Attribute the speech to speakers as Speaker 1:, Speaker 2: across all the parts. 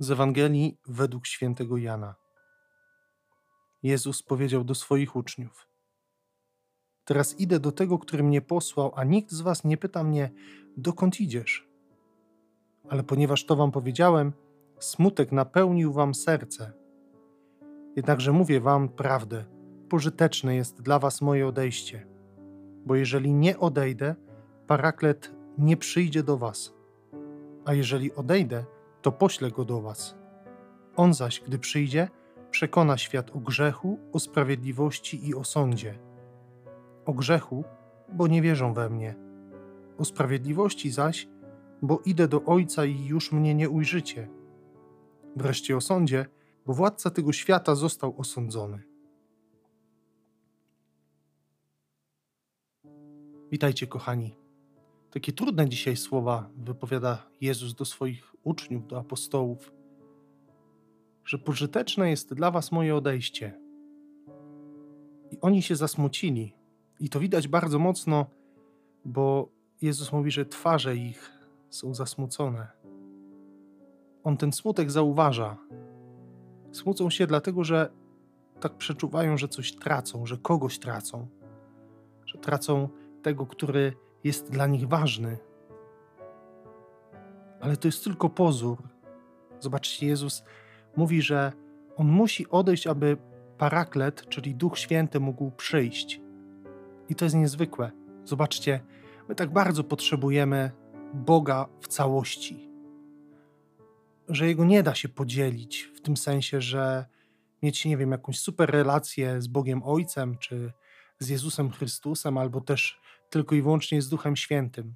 Speaker 1: Z Ewangelii według świętego Jana. Jezus powiedział do swoich uczniów: Teraz idę do tego, który mnie posłał, a nikt z was nie pyta mnie, dokąd idziesz. Ale ponieważ to wam powiedziałem, smutek napełnił wam serce. Jednakże mówię wam prawdę, pożyteczne jest dla was moje odejście. Bo jeżeli nie odejdę, paraklet nie przyjdzie do was. A jeżeli odejdę, to poślę go do was. On zaś, gdy przyjdzie, przekona świat o grzechu, o sprawiedliwości i o sądzie. O grzechu, bo nie wierzą we mnie. O sprawiedliwości zaś, bo idę do Ojca i już mnie nie ujrzycie. Wreszcie o sądzie, bo władca tego świata został osądzony. Witajcie, kochani. Takie trudne dzisiaj słowa wypowiada Jezus do swoich uczniów, do apostołów, że pożyteczne jest dla was moje odejście. I oni się zasmucili. I to widać bardzo mocno, bo Jezus mówi, że twarze ich są zasmucone. On ten smutek zauważa. Smucą się dlatego, że tak przeczuwają, że coś tracą, że kogoś tracą, że tracą tego, który jest dla nich ważny. Ale to jest tylko pozór. Zobaczcie, Jezus mówi, że on musi odejść, aby paraklet, czyli Duch Święty, mógł przyjść. I to jest niezwykłe. Zobaczcie, my tak bardzo potrzebujemy Boga w całości, że Jego nie da się podzielić w tym sensie, że mieć, nie wiem, jakąś super relację z Bogiem Ojcem, czy z Jezusem Chrystusem, albo też tylko i wyłącznie z Duchem Świętym.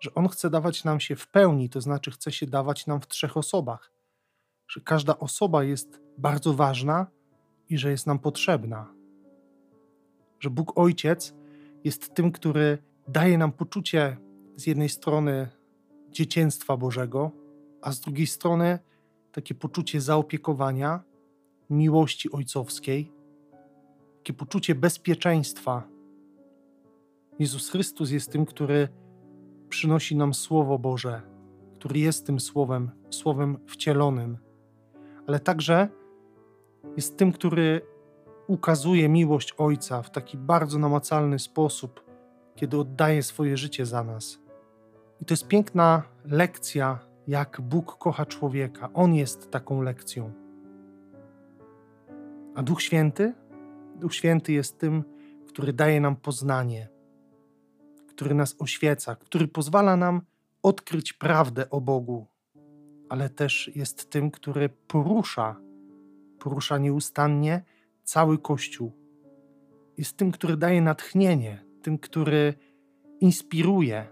Speaker 1: Że On chce dawać nam się w pełni, to znaczy chce się dawać nam w trzech osobach. Że każda osoba jest bardzo ważna i że jest nam potrzebna. Że Bóg Ojciec jest tym, który daje nam poczucie z jednej strony dzieciństwa Bożego, a z drugiej strony takie poczucie zaopiekowania, miłości ojcowskiej, takie poczucie bezpieczeństwa Jezus Chrystus jest tym, który przynosi nam Słowo Boże, który jest tym Słowem, Słowem wcielonym, ale także jest tym, który ukazuje miłość Ojca w taki bardzo namacalny sposób, kiedy oddaje swoje życie za nas. I to jest piękna lekcja, jak Bóg kocha człowieka. On jest taką lekcją. A Duch Święty? Duch Święty jest tym, który daje nam poznanie który nas oświeca, który pozwala nam odkryć prawdę o Bogu, ale też jest tym, który porusza, porusza nieustannie cały Kościół. Jest tym, który daje natchnienie, tym, który inspiruje.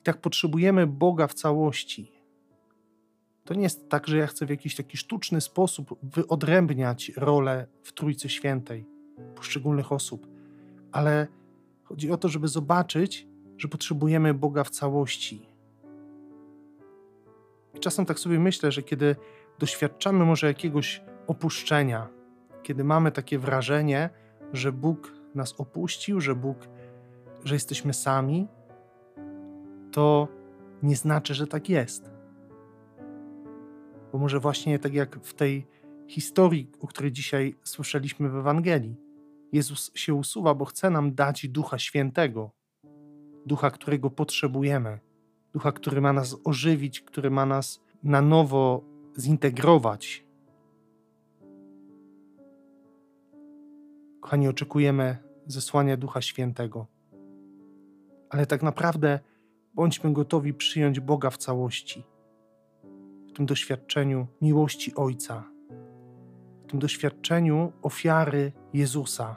Speaker 1: I tak potrzebujemy Boga w całości. To nie jest tak, że ja chcę w jakiś taki sztuczny sposób wyodrębniać rolę w Trójcy Świętej poszczególnych osób, ale Chodzi o to, żeby zobaczyć, że potrzebujemy Boga w całości. I czasem tak sobie myślę, że kiedy doświadczamy może jakiegoś opuszczenia, kiedy mamy takie wrażenie, że Bóg nas opuścił, że Bóg, że jesteśmy sami, to nie znaczy, że tak jest. Bo może właśnie tak jak w tej historii, o której dzisiaj słyszeliśmy w Ewangelii, Jezus się usuwa, bo chce nam dać Ducha Świętego, Ducha, którego potrzebujemy, Ducha, który ma nas ożywić, który ma nas na nowo zintegrować. Kochani, oczekujemy zesłania Ducha Świętego, ale tak naprawdę bądźmy gotowi przyjąć Boga w całości, w tym doświadczeniu miłości Ojca, w tym doświadczeniu ofiary Jezusa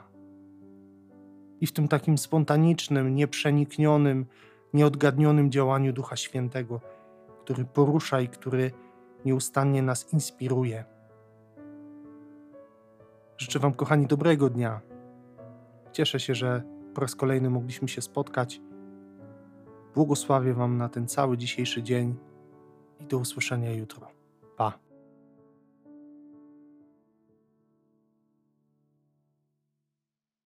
Speaker 1: i w tym takim spontanicznym, nieprzeniknionym, nieodgadnionym działaniu Ducha Świętego, który porusza i który nieustannie nas inspiruje. Życzę Wam, kochani, dobrego dnia. Cieszę się, że po raz kolejny mogliśmy się spotkać. Błogosławię Wam na ten cały dzisiejszy dzień i do usłyszenia jutro. Pa.